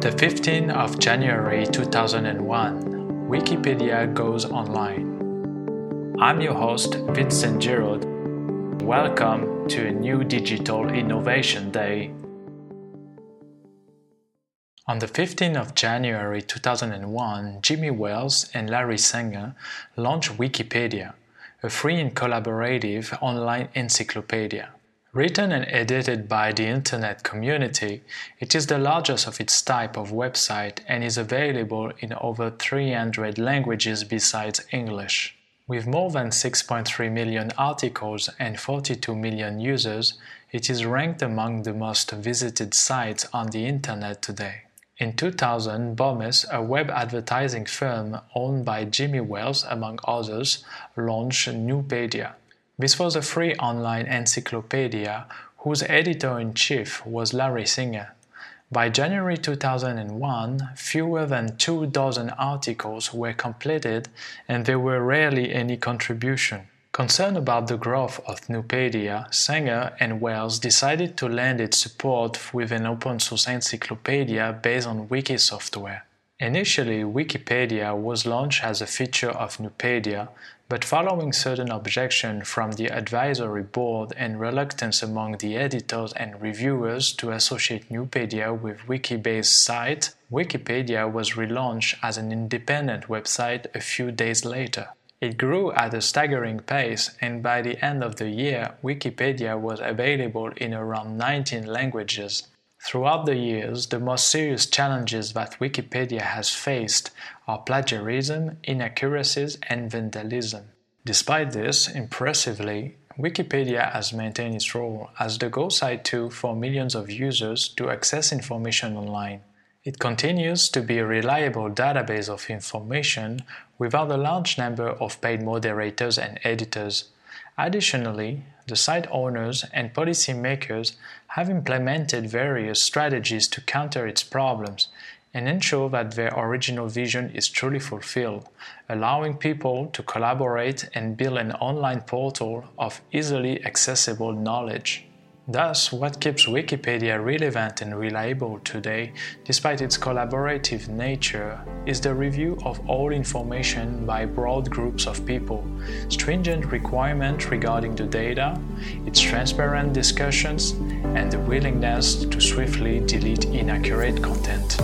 The 15th of January 2001, Wikipedia goes online. I'm your host, Vincent Giraud. Welcome to a new Digital Innovation Day. On the 15th of January 2001, Jimmy Wales and Larry Sanger launched Wikipedia, a free and collaborative online encyclopedia. Written and edited by the Internet community, it is the largest of its type of website and is available in over 300 languages besides English. With more than 6.3 million articles and 42 million users, it is ranked among the most visited sites on the Internet today. In 2000, Bomis, a web advertising firm owned by Jimmy Wales among others, launched Nupedia. This was a free online encyclopedia whose editor in chief was Larry Sanger. By January 2001, fewer than two dozen articles were completed and there were rarely any contribution. Concerned about the growth of Nupedia, Sanger and Wells decided to lend its support with an open source encyclopedia based on Wiki software. Initially, Wikipedia was launched as a feature of Nupedia, but following certain objection from the advisory board and reluctance among the editors and reviewers to associate Nupedia with wiki-based sites, Wikipedia was relaunched as an independent website a few days later. It grew at a staggering pace, and by the end of the year, Wikipedia was available in around 19 languages. Throughout the years, the most serious challenges that Wikipedia has faced are plagiarism, inaccuracies, and vandalism. Despite this, impressively, Wikipedia has maintained its role as the go site tool for millions of users to access information online. It continues to be a reliable database of information without a large number of paid moderators and editors. Additionally, the site owners and policymakers have implemented various strategies to counter its problems and ensure that their original vision is truly fulfilled, allowing people to collaborate and build an online portal of easily accessible knowledge. Thus, what keeps Wikipedia relevant and reliable today, despite its collaborative nature, is the review of all information by broad groups of people, stringent requirements regarding the data, its transparent discussions, and the willingness to swiftly delete inaccurate content.